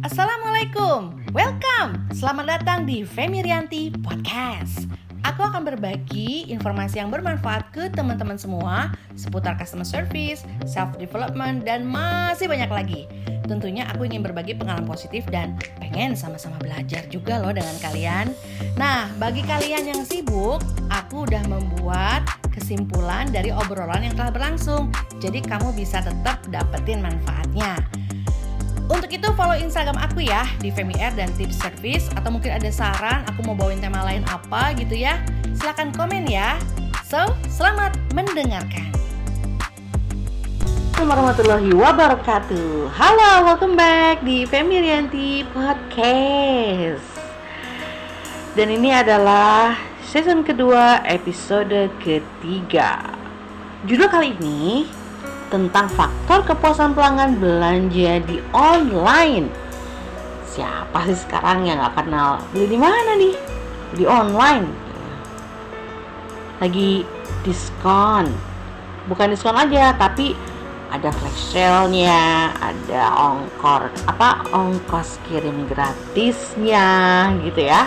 Assalamualaikum, welcome, selamat datang di Femi Rianti Podcast. Aku akan berbagi informasi yang bermanfaat ke teman-teman semua seputar customer service, self development, dan masih banyak lagi. Tentunya aku ingin berbagi pengalaman positif dan pengen sama-sama belajar juga loh dengan kalian. Nah, bagi kalian yang sibuk, aku udah membuat kesimpulan dari obrolan yang telah berlangsung. Jadi kamu bisa tetap dapetin manfaatnya. Untuk itu follow Instagram aku ya di Femi Air dan Tips Service atau mungkin ada saran aku mau bawain tema lain apa gitu ya. Silahkan komen ya. So, selamat mendengarkan. Assalamualaikum warahmatullahi wabarakatuh. Halo, welcome back di Femi Rianti Podcast. Dan ini adalah season kedua episode ketiga. Judul kali ini tentang faktor kepuasan pelanggan belanja di online. Siapa sih sekarang yang nggak kenal beli di mana nih? Di online. Lagi diskon. Bukan diskon aja, tapi ada flash sale-nya, ada ongkor apa ongkos kirim gratisnya gitu ya.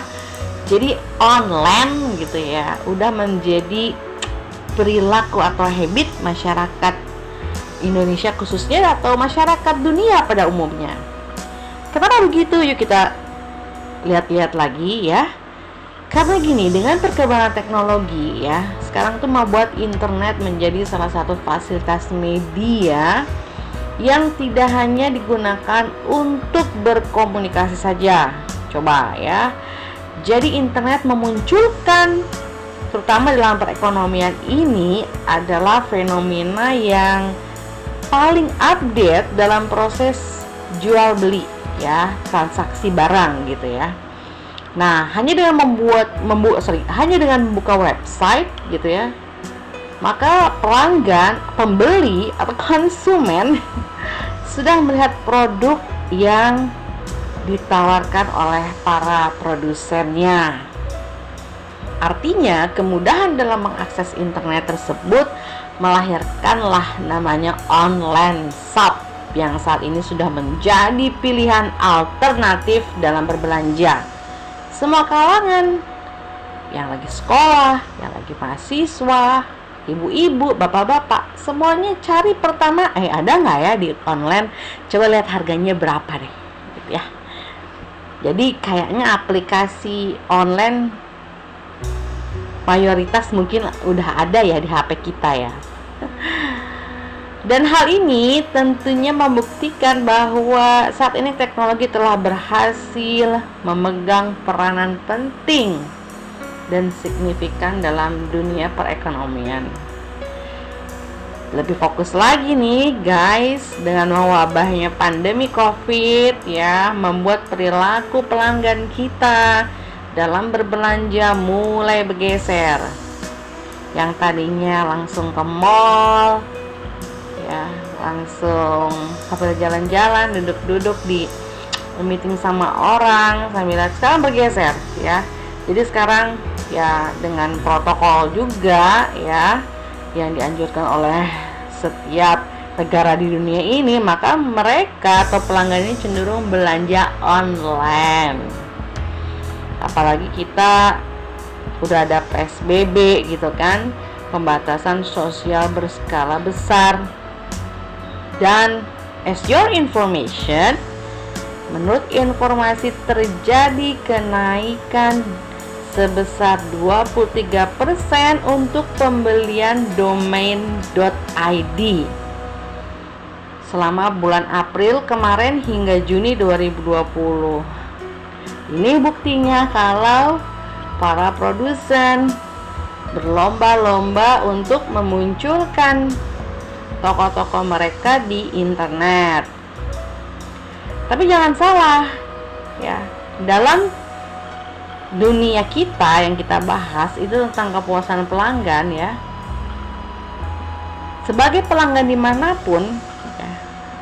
Jadi online gitu ya, udah menjadi perilaku atau habit masyarakat Indonesia khususnya atau masyarakat dunia pada umumnya. Kenapa begitu? Yuk kita lihat-lihat lagi ya. Karena gini, dengan perkembangan teknologi ya, sekarang tuh mau buat internet menjadi salah satu fasilitas media yang tidak hanya digunakan untuk berkomunikasi saja. Coba ya. Jadi internet memunculkan terutama dalam perekonomian ini adalah fenomena yang paling update dalam proses jual beli ya transaksi barang gitu ya. Nah hanya dengan membuat membuat sorry hanya dengan membuka website gitu ya maka pelanggan pembeli atau konsumen sudah melihat produk yang ditawarkan oleh para produsennya. Artinya kemudahan dalam mengakses internet tersebut melahirkanlah namanya online shop yang saat ini sudah menjadi pilihan alternatif dalam berbelanja. Semua kalangan yang lagi sekolah, yang lagi mahasiswa, ibu-ibu, bapak-bapak, semuanya cari pertama, eh ada nggak ya di online? Coba lihat harganya berapa deh, gitu ya. Jadi kayaknya aplikasi online mayoritas mungkin udah ada ya di HP kita ya. Dan hal ini tentunya membuktikan bahwa saat ini teknologi telah berhasil memegang peranan penting dan signifikan dalam dunia perekonomian. Lebih fokus lagi nih guys dengan mewabahnya pandemi Covid ya membuat perilaku pelanggan kita dalam berbelanja mulai bergeser. Yang tadinya langsung ke mall ya langsung sambil jalan-jalan duduk-duduk di meeting sama orang sambil sekarang bergeser ya. Jadi sekarang ya dengan protokol juga ya yang dianjurkan oleh setiap negara di dunia ini maka mereka atau pelanggan ini cenderung belanja online apalagi kita udah ada PSBB gitu kan pembatasan sosial berskala besar. Dan as your information menurut informasi terjadi kenaikan sebesar 23% untuk pembelian domain.id selama bulan April kemarin hingga Juni 2020 ini buktinya kalau para produsen berlomba-lomba untuk memunculkan toko-toko mereka di internet. Tapi jangan salah, ya. Dalam dunia kita yang kita bahas itu tentang kepuasan pelanggan ya. Sebagai pelanggan di mana pun,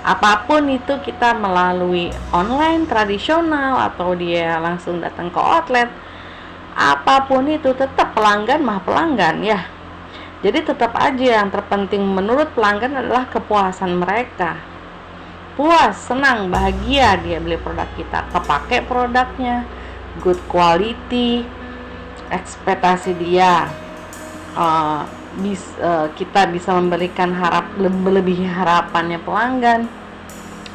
apa pun itu kita melalui online tradisional atau dia langsung datang ke outlet apa pun itu tetap pelanggan mah pelanggan ya. Jadi tetap aja yang terpenting menurut pelanggan adalah kepuasan mereka. Puas senang bahagia dia beli produk kita. Kepake produknya good quality ekspektasi dia uh, bis, uh, kita bisa memberikan harap lebih harapannya pelanggan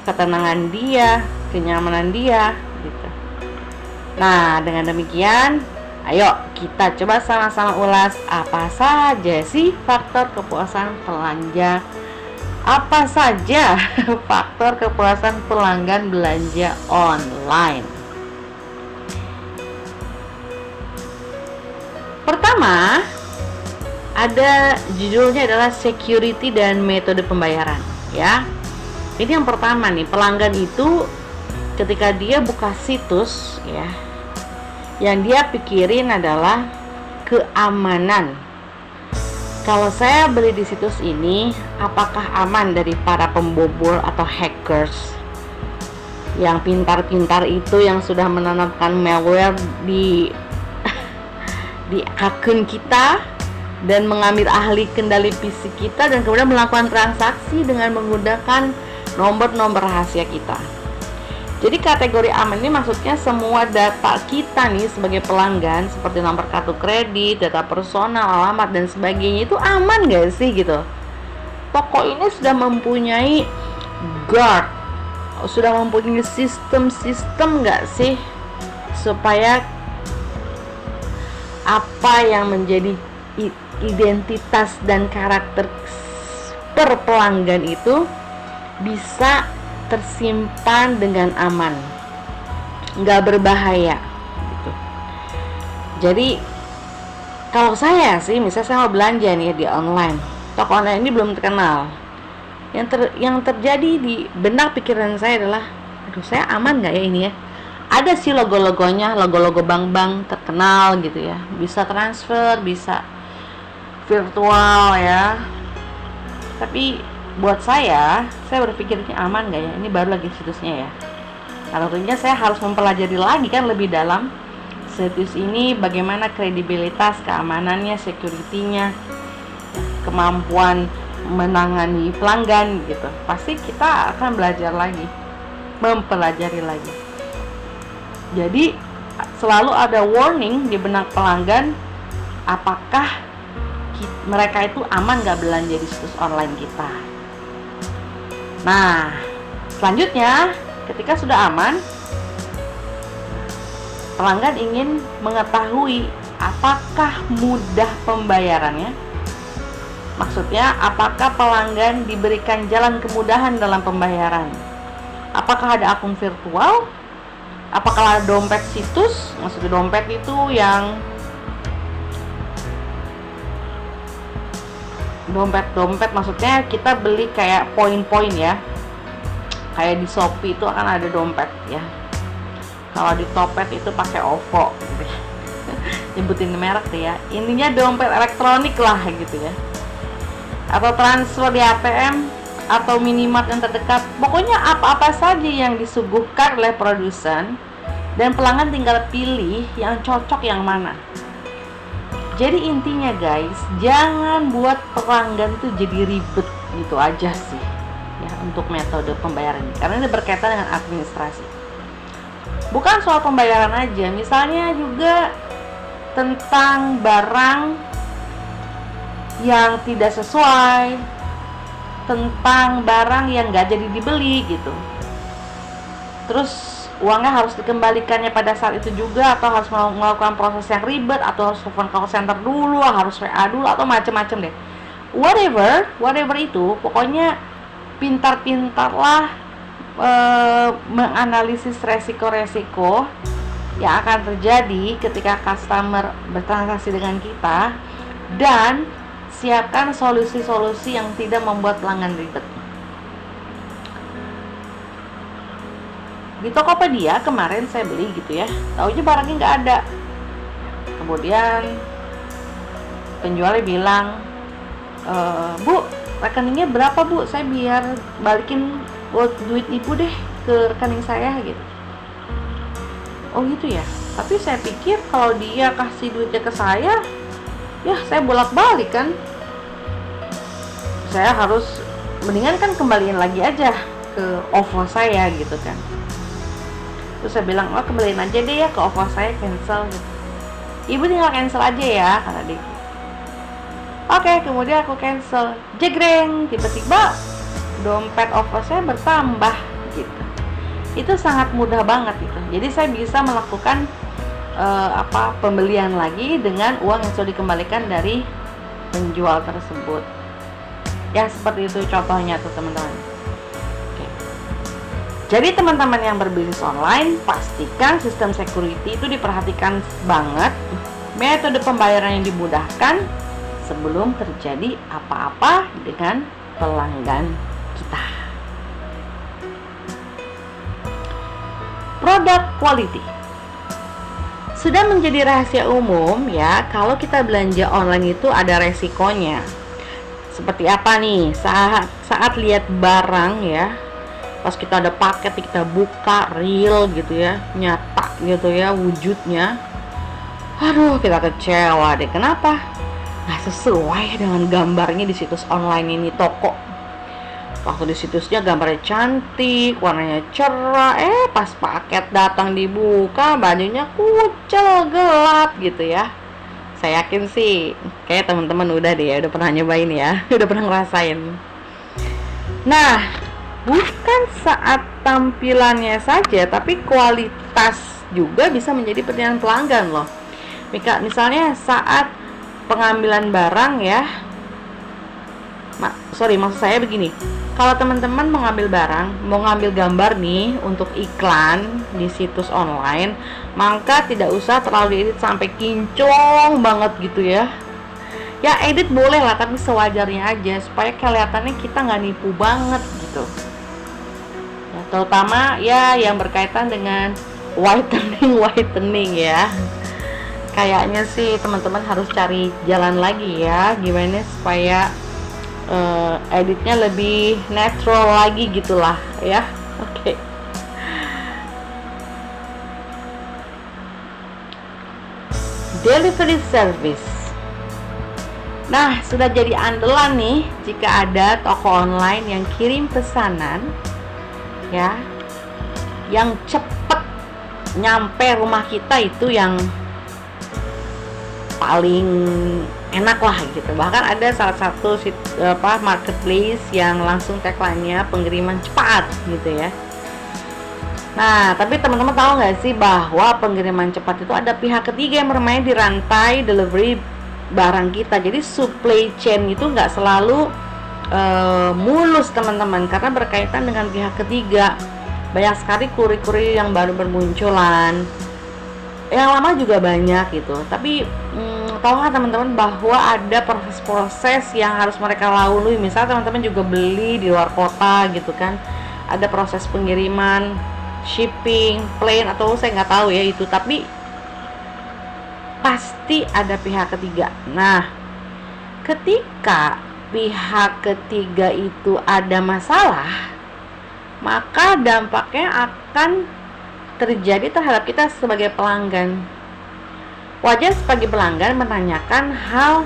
ketenangan dia kenyamanan dia gitu nah dengan demikian ayo kita coba sama-sama ulas apa saja sih faktor kepuasan belanja apa saja faktor kepuasan pelanggan belanja online? Pertama, ada judulnya adalah security dan metode pembayaran, ya. Ini yang pertama nih, pelanggan itu ketika dia buka situs, ya, yang dia pikirin adalah keamanan. Kalau saya beli di situs ini, apakah aman dari para pembobol atau hackers? Yang pintar-pintar itu yang sudah menanamkan malware di di akun kita dan mengambil ahli kendali PC kita dan kemudian melakukan transaksi dengan menggunakan nomor-nomor rahasia kita. Jadi kategori aman ini maksudnya semua data kita nih sebagai pelanggan seperti nomor kartu kredit, data personal, alamat dan sebagainya itu aman gak sih gitu? Toko ini sudah mempunyai guard, sudah mempunyai sistem-sistem gak sih supaya apa yang menjadi identitas dan karakter per pelanggan itu bisa tersimpan dengan aman. Nggak berbahaya gitu. jadi kalau saya sih misalnya saya mau belanja nih di online toko online ini belum terkenal. Yang ter yang terjadi di benak pikiran saya adalah aduh saya aman nggak ya ini ya? Ada sih logo-logonya logo-logo bank-bank terkenal gitu ya. Bisa transfer bisa virtual ya. Tapi buat saya saya berpikir ini aman nggak ya? Ini baru lagi situsnya ya. Nah tentunya saya harus mempelajari lagi kan lebih dalam situs ini bagaimana kredibilitas keamanannya securitynya kemampuan menangani pelanggan gitu. Pasti kita akan belajar lagi mempelajari lagi. Jadi selalu ada warning di benak pelanggan apakah mereka itu aman gak belanja di situs online kita Nah, selanjutnya ketika sudah aman, pelanggan ingin mengetahui apakah mudah pembayarannya. Maksudnya, apakah pelanggan diberikan jalan kemudahan dalam pembayaran? Apakah ada akun virtual? Apakah ada dompet situs? Maksudnya dompet itu yang dompet-dompet maksudnya kita beli kayak poin-poin ya. Kayak di Shopee itu akan ada dompet ya. Kalau di Topet itu pakai OVO. Nyebutin merek deh ya. Intinya dompet elektronik lah gitu ya. Atau transfer di ATM atau minimart yang terdekat. Pokoknya apa-apa saja yang disuguhkan oleh produsen dan pelanggan tinggal pilih yang cocok yang mana jadi intinya guys jangan buat pelanggan itu jadi ribet gitu aja sih ya untuk metode pembayaran ini. Karena ini berkaitan dengan administrasi. Bukan soal pembayaran aja misalnya juga tentang barang yang tidak sesuai tentang barang yang gak jadi dibeli gitu. Terus uangnya harus dikembalikannya pada saat itu juga atau harus melakukan proses yang ribet atau harus telepon call center dulu harus WA dulu atau macam-macam deh. Whatever whatever itu pokoknya pintar-pintarlah e, menganalisis resiko-resiko yang akan terjadi ketika customer bertransaksi dengan kita dan siapkan solusi-solusi yang tidak membuat pelanggan ribet di Tokopedia kemarin saya beli gitu ya. Taunya barangnya nggak ada. Kemudian penjualnya bilang e, bu rekeningnya berapa bu? Saya biar balikin duit ibu deh ke rekening saya gitu. Oh gitu ya? Tapi saya pikir kalau dia kasih duitnya ke saya ya saya bolak balik kan. Saya harus mendingan kan kembaliin lagi aja ke OVO saya gitu kan terus saya bilang oh kembaliin aja deh ya ke OVO saya cancel gitu. Ibu tinggal cancel aja ya kata dia. Oke kemudian aku cancel. Jegreng tiba-tiba dompet OVO saya bertambah gitu. Itu sangat mudah banget gitu jadi saya bisa melakukan uh, apa pembelian lagi dengan uang yang sudah dikembalikan dari penjual tersebut. Ya seperti itu contohnya tuh teman-teman jadi teman-teman yang berbisnis online pastikan sistem security itu diperhatikan banget metode pembayaran yang dimudahkan sebelum terjadi apa-apa dengan pelanggan kita produk quality sudah menjadi rahasia umum ya kalau kita belanja online itu ada resikonya. Seperti apa nih? Saat saat lihat barang ya, pas kita ada paket kita buka real gitu ya, nyata gitu ya wujudnya. Aduh, kita kecewa deh. Kenapa? Nggak sesuai dengan gambarnya di situs online ini toko waktu di situsnya gambarnya cantik warnanya cerah eh pas paket datang dibuka bajunya kucel gelap gitu ya saya yakin sih kayak teman-teman udah deh udah pernah nyobain ya udah pernah ngerasain nah bukan saat tampilannya saja tapi kualitas juga bisa menjadi pertanyaan pelanggan loh Mika misalnya saat pengambilan barang ya Ma sorry maksud saya begini kalau teman-teman mau ngambil barang, mau ngambil gambar nih untuk iklan di situs online, maka tidak usah terlalu edit sampai kincong banget gitu ya. Ya edit boleh lah, tapi sewajarnya aja supaya kelihatannya kita nggak nipu banget gitu. Ya, terutama ya yang berkaitan dengan whitening whitening ya. Kayaknya sih teman-teman harus cari jalan lagi ya, gimana supaya uh, editnya lebih natural lagi gitulah ya oke okay. delivery service nah sudah jadi andalan nih jika ada toko online yang kirim pesanan ya. Yang cepet nyampe rumah kita itu yang paling enak lah gitu. Bahkan ada salah satu apa marketplace yang langsung tagline-nya pengiriman cepat gitu ya. Nah tapi teman-teman tahu nggak sih bahwa pengiriman cepat itu ada pihak ketiga yang bermain di rantai delivery barang kita. Jadi supply chain itu nggak selalu uh, mulus teman-teman karena berkaitan dengan pihak ketiga. Banyak sekali kurir-kurir yang baru bermunculan. Yang lama juga banyak gitu. Tapi hmm, tahu nggak teman-teman bahwa ada proses-proses yang harus mereka lalui. Misalnya teman-teman juga beli di luar kota gitu kan. Ada proses pengiriman shipping plane atau saya nggak tahu ya itu. Tapi pasti ada pihak ketiga. Nah ketika pihak ketiga itu ada masalah maka dampaknya akan terjadi terhadap kita sebagai pelanggan Wajar sebagai pelanggan menanyakan hal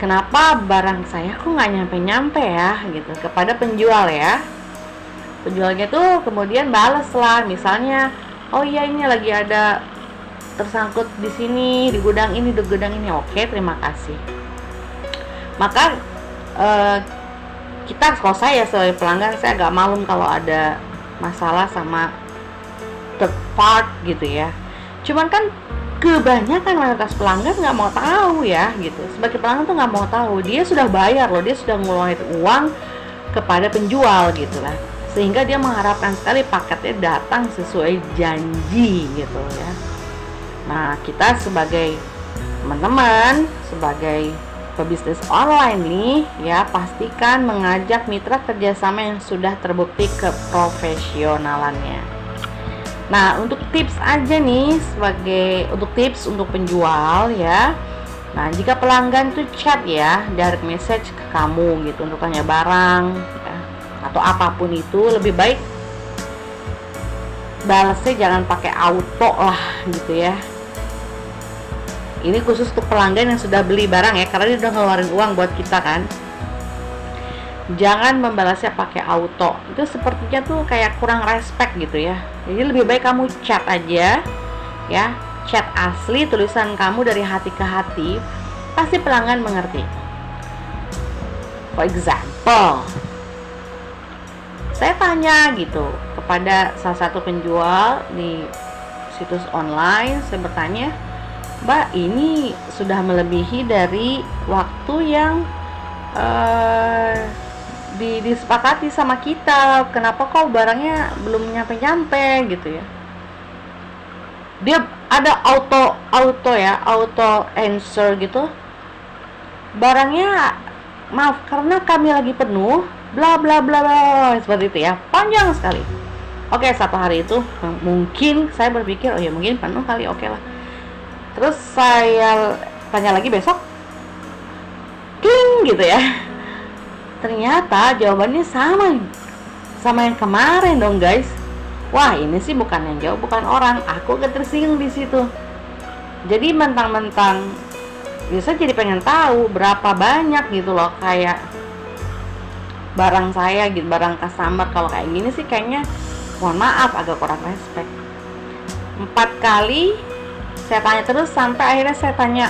kenapa barang saya kok nggak nyampe-nyampe ya gitu kepada penjual ya. Penjualnya tuh kemudian balas lah misalnya, oh iya ini lagi ada tersangkut di sini di gudang ini di gudang ini oke terima kasih. Maka eh, kita kalau saya sebagai pelanggan saya agak malum kalau ada masalah sama third part gitu ya. Cuman kan kebanyakan mayoritas pelanggan nggak mau tahu ya gitu. Sebagai pelanggan tuh nggak mau tahu. Dia sudah bayar loh dia sudah ngeluarin uang kepada penjual gitu lah. Sehingga dia mengharapkan sekali paketnya datang sesuai janji gitu ya. Nah kita sebagai teman-teman sebagai pebisnis online nih ya pastikan mengajak mitra kerjasama yang sudah terbukti keprofesionalannya Nah, untuk tips aja nih sebagai untuk tips untuk penjual ya. Nah, jika pelanggan tuh chat ya, direct message ke kamu gitu untuk tanya barang ya, atau apa pun itu lebih baik balasnya jangan pakai auto lah gitu ya. Ini khusus untuk pelanggan yang sudah beli barang ya, karena dia udah ngeluarin uang buat kita kan. jangan membalasnya pakai auto. Itu sepertinya tuh kayak kurang respect gitu ya. Jadi lebih baik kamu chat aja ya. Chat asli tulisan kamu dari hati ke hati pasti pelanggan mengerti. For example saya tanya gitu kepada salah satu penjual di situs online saya bertanya Mbak ini sudah melebihi dari waktu yang uh, di, disepakati sama kita. Kenapa kok barangnya belum nyampe-nyampe gitu ya? Dia ada auto auto ya auto answer gitu. Barangnya maaf karena kami lagi penuh bla bla bla bla seperti itu ya. Panjang sekali. Oke satu hari itu mungkin saya berpikir oh ya mungkin penuh kali oke lah terus saya tanya lagi besok kling gitu ya. Ternyata jawabannya sama sama yang kemarin dong guys. Wah ini sih bukan yang jauh bukan orang. Aku gak tersinggung di situ. Jadi mentang-mentang biasa jadi pengen tahu berapa banyak gitu loh kayak barang saya gitu barang customer. Kalau kayak gini sih kayaknya mohon maaf agak kurang respect. Empat kali saya tanya terus sampai akhirnya saya tanya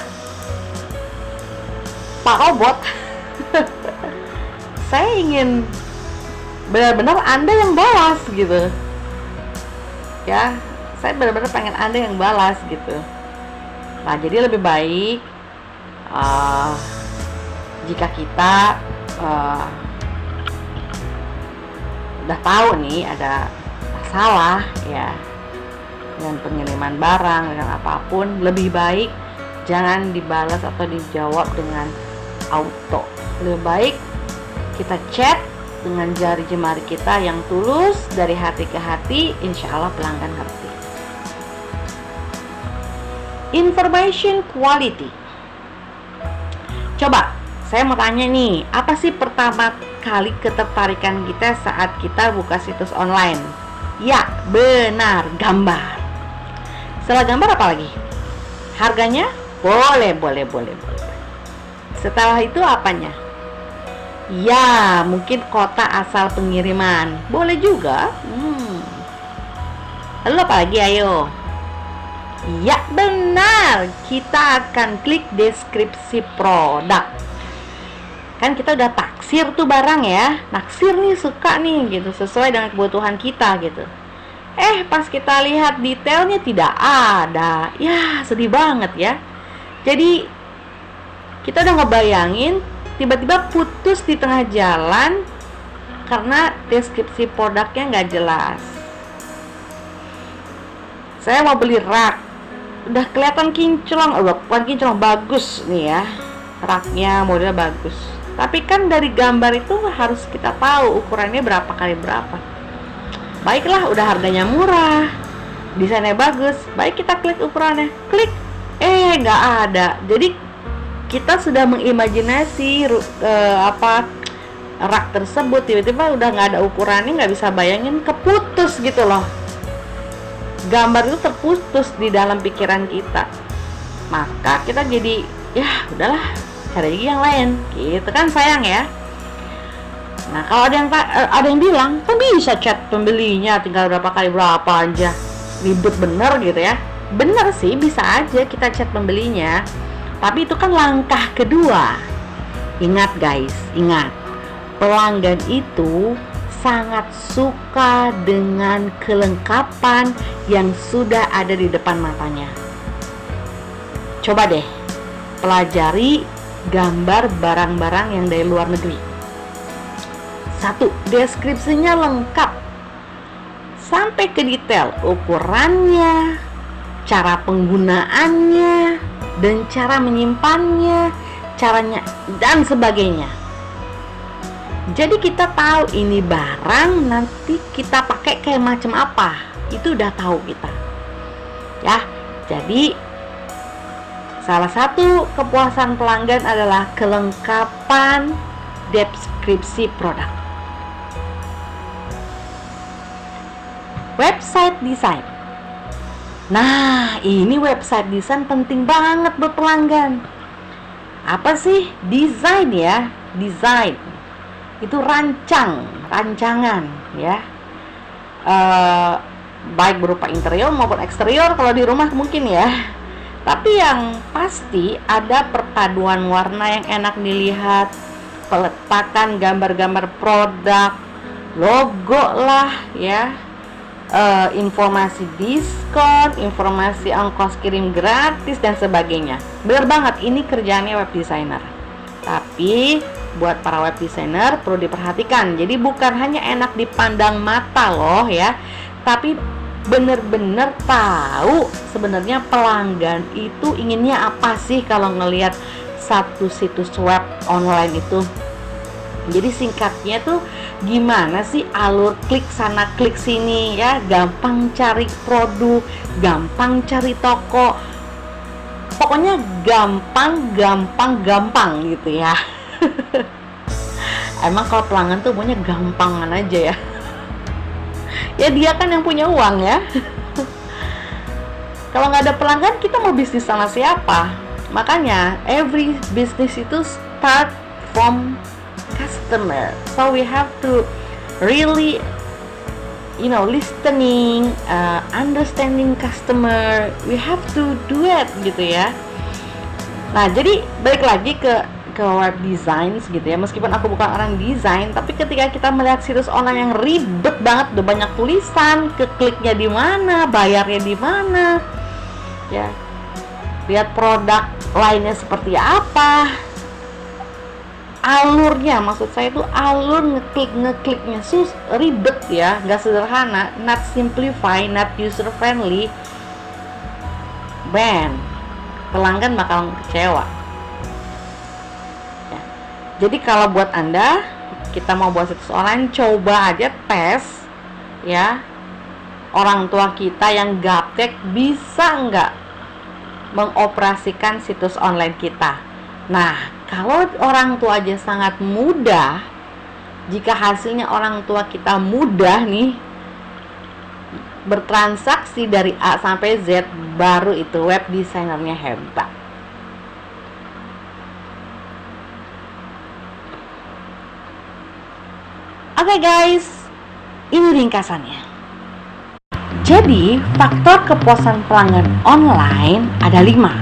Pak Robot saya ingin benar-benar anda yang balas gitu. Ya saya benar-benar pengen anda yang balas gitu. Nah jadi lebih baik uh, jika kita uh, udah tahu nih ada masalah ya dengan pengiriman barang dengan apa pun lebih baik jangan dibalas atau dijawab dengan auto. Lebih baik kita chat dengan jari jemari kita yang tulus dari hati ke hati insya Allah pelanggan ngerti. Information quality. Coba saya mau tanya nih apa sih pertama kali ketertarikan kita saat kita buka situs online? Ya benar gambar setelah gambar apa lagi harganya boleh boleh boleh boleh setelah itu apanya Ya, mungkin kota asal pengiriman. Boleh juga. Hmm. Lalu apa lagi ayo? Ya benar, kita akan klik deskripsi produk. Kan kita udah taksir tuh barang ya. Naksir nih suka nih gitu, sesuai dengan kebutuhan kita gitu. Eh, pas kita lihat detailnya tidak ada. Ya, sedih banget ya. Jadi kita udah ngebayangin tiba-tiba putus di tengah jalan karena deskripsi produknya nggak jelas. Saya mau beli rak. Udah kelihatan kinclong. Oh, bukan kinclong bagus nih ya. Raknya model bagus. Tapi kan dari gambar itu harus kita tahu ukurannya berapa kali berapa baiklah udah harganya murah. Desainnya bagus. Baik kita klik ukurannya. Klik. Eh nggak ada. Jadi kita sudah mengimajinasi uh, apa rak tersebut. Tiba-tiba udah nggak ada ukurannya nggak bisa bayangin. Keputus gitu loh. Gambar itu terputus di dalam pikiran kita. Maka kita jadi ya udahlah. Cari yang lain. Gitu kan sayang ya nah kalau ada yang eh, ada yang bilang kan bisa chat pembelinya tinggal berapa kali berapa aja ribet bener gitu ya bener sih bisa aja kita chat pembelinya tapi itu kan langkah kedua. Ingat guys, ingat. Pelanggan itu sangat suka dengan kelengkapan yang sudah ada di depan matanya. Coba deh, pelajari gambar barang-barang yang dari luar negeri. Satu, deskripsinya lengkap sampai ke detail ukurannya, cara penggunaannya, dan cara menyimpannya, caranya dan sebagainya. Jadi kita tahu ini barang nanti kita pakai kayak macam apa. Itu udah tahu kita. Ya. Jadi salah satu kepuasan pelanggan adalah kelengkapan deskripsi produk. Website design Nah, ini website desain penting banget buat pelanggan. Apa sih desain ya? Desain. itu rancang, rancangan ya. Uh, baik berupa interior maupun eksterior kalau di rumah mungkin ya. Tapi yang pasti ada perpaduan warna yang enak dilihat, peletakan gambar-gambar produk, logo lah ya, uh, informasi diskon, informasi ongkos kirim gratis dan sebagainya. Bener banget ini kerjaannya web designer. Tapi buat para web designer perlu diperhatikan. Jadi bukan hanya enak dipandang mata loh ya, tapi bener-bener tahu sebenarnya pelanggan itu inginnya apa sih kalau ngelihat satu situs web online itu jadi singkatnya tuh gimana sih alur klik sana klik sini ya? Gampang cari produk gampang cari toko. Pokoknya gampang gampang gampang gitu ya. Emang kalau pelanggan tuh punya gampangan aja ya. Ya dia kan yang punya uang ya. Kalau nggak ada pelanggan kita mau bisnis sama siapa? Makanya every business itu start from customer. So we have to really you know listening uh, understanding customer. We have to do it gitu ya. Nah jadi balik lagi ke ke web design gitu ya. Meskipun aku bukan orang desain tapi ketika kita melihat situs online yang ribet banget udah banyak tulisan ke kliknya di mana bayarnya di mana ya. Lihat produk lainnya seperti apa alurnya maksud saya itu alur ngeklik ngekliknya sus ribet ya nggak sederhana not simplify not user friendly. Ban pelanggan bakal kecewa. Ya. jadi kalau buat anda kita mau buat situs online coba aja tes ya. Orang tua kita yang gaptek bisa nggak mengoperasikan situs online kita? Nah kalau orang tua aja sangat mudah, jika hasilnya orang tua kita mudah nih bertransaksi dari A sampai Z, baru itu web desainernya hebat. Oke okay guys, ini ringkasannya. Jadi, faktor kepuasan pelanggan online ada lima.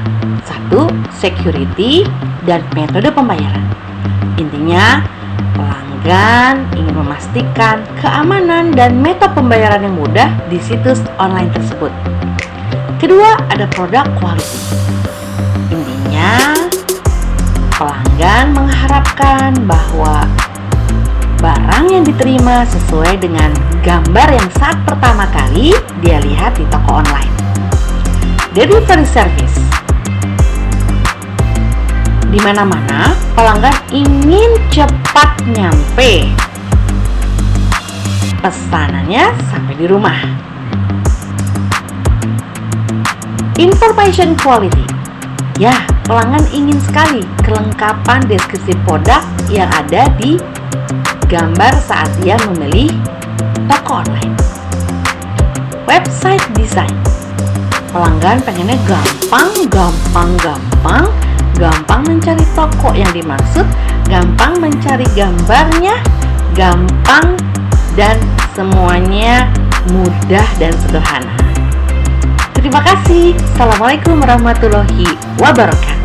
Satu, security dan metode pembayaran. Intinya, pelanggan ingin memastikan keamanan dan metode pembayaran yang mudah di situs online tersebut. Kedua, ada produk quality. Intinya, pelanggan mengharapkan bahwa barang yang diterima sesuai dengan gambar yang saat pertama kali dia lihat di toko online. Delivery service di mana-mana pelanggan ingin cepat nyampe pesanannya sampai di rumah. Information quality. Ya, pelanggan ingin sekali kelengkapan deskripsi produk yang ada di gambar saat dia memilih toko online. Website design. Pelanggan pengennya gampang, gampang, gampang gampang mencari toko yang dimaksud, gampang mencari gambarnya, gampang dan semuanya mudah dan sederhana. Terima kasih. Assalamualaikum warahmatullahi wabarakatuh.